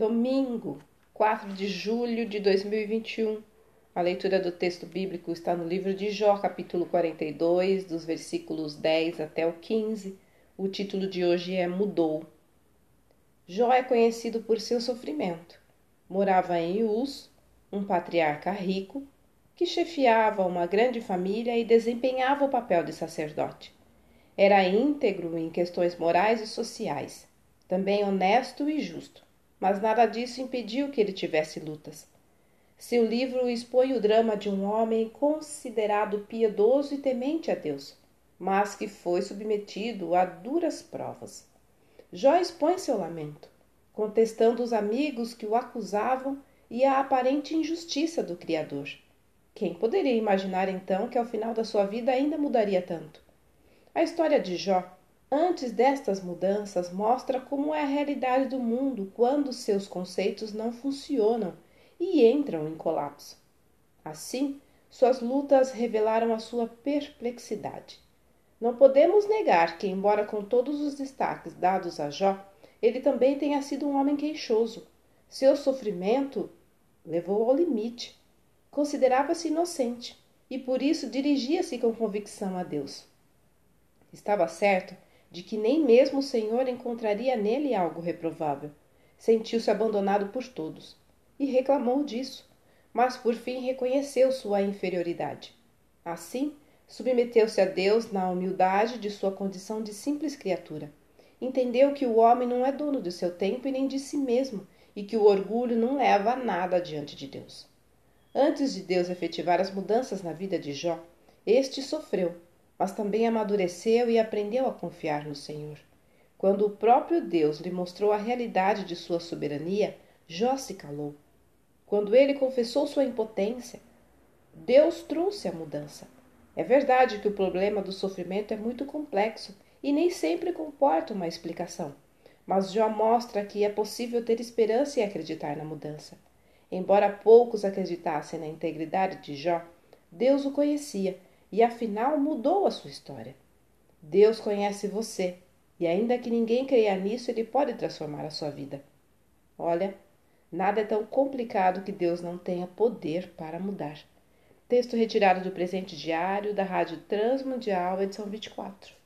Domingo, 4 de julho de 2021. A leitura do texto bíblico está no livro de Jó, capítulo 42, dos versículos 10 até o 15. O título de hoje é Mudou. Jó é conhecido por seu sofrimento. Morava em Uz, um patriarca rico, que chefiava uma grande família e desempenhava o papel de sacerdote. Era íntegro em questões morais e sociais, também honesto e justo mas nada disso impediu que ele tivesse lutas. Seu livro expõe o drama de um homem considerado piedoso e temente a Deus, mas que foi submetido a duras provas. Jó expõe seu lamento, contestando os amigos que o acusavam e a aparente injustiça do Criador. Quem poderia imaginar então que ao final da sua vida ainda mudaria tanto? A história de Jó Antes destas mudanças, mostra como é a realidade do mundo quando seus conceitos não funcionam e entram em colapso. Assim, suas lutas revelaram a sua perplexidade. Não podemos negar que, embora com todos os destaques dados a Jó, ele também tenha sido um homem queixoso. Seu sofrimento levou ao limite. Considerava-se inocente e por isso dirigia-se com convicção a Deus. Estava certo de que nem mesmo o Senhor encontraria nele algo reprovável. Sentiu-se abandonado por todos e reclamou disso, mas por fim reconheceu sua inferioridade. Assim, submeteu-se a Deus na humildade de sua condição de simples criatura. Entendeu que o homem não é dono de seu tempo e nem de si mesmo, e que o orgulho não leva a nada diante de Deus. Antes de Deus efetivar as mudanças na vida de Jó, este sofreu mas também amadureceu e aprendeu a confiar no Senhor. Quando o próprio Deus lhe mostrou a realidade de sua soberania, Jó se calou. Quando ele confessou sua impotência, Deus trouxe a mudança. É verdade que o problema do sofrimento é muito complexo e nem sempre comporta uma explicação, mas Jó mostra que é possível ter esperança e acreditar na mudança. Embora poucos acreditassem na integridade de Jó, Deus o conhecia e afinal mudou a sua história. Deus conhece você e, ainda que ninguém creia nisso, Ele pode transformar a sua vida. Olha, nada é tão complicado que Deus não tenha poder para mudar. Texto retirado do presente diário da Rádio Transmundial, edição 24.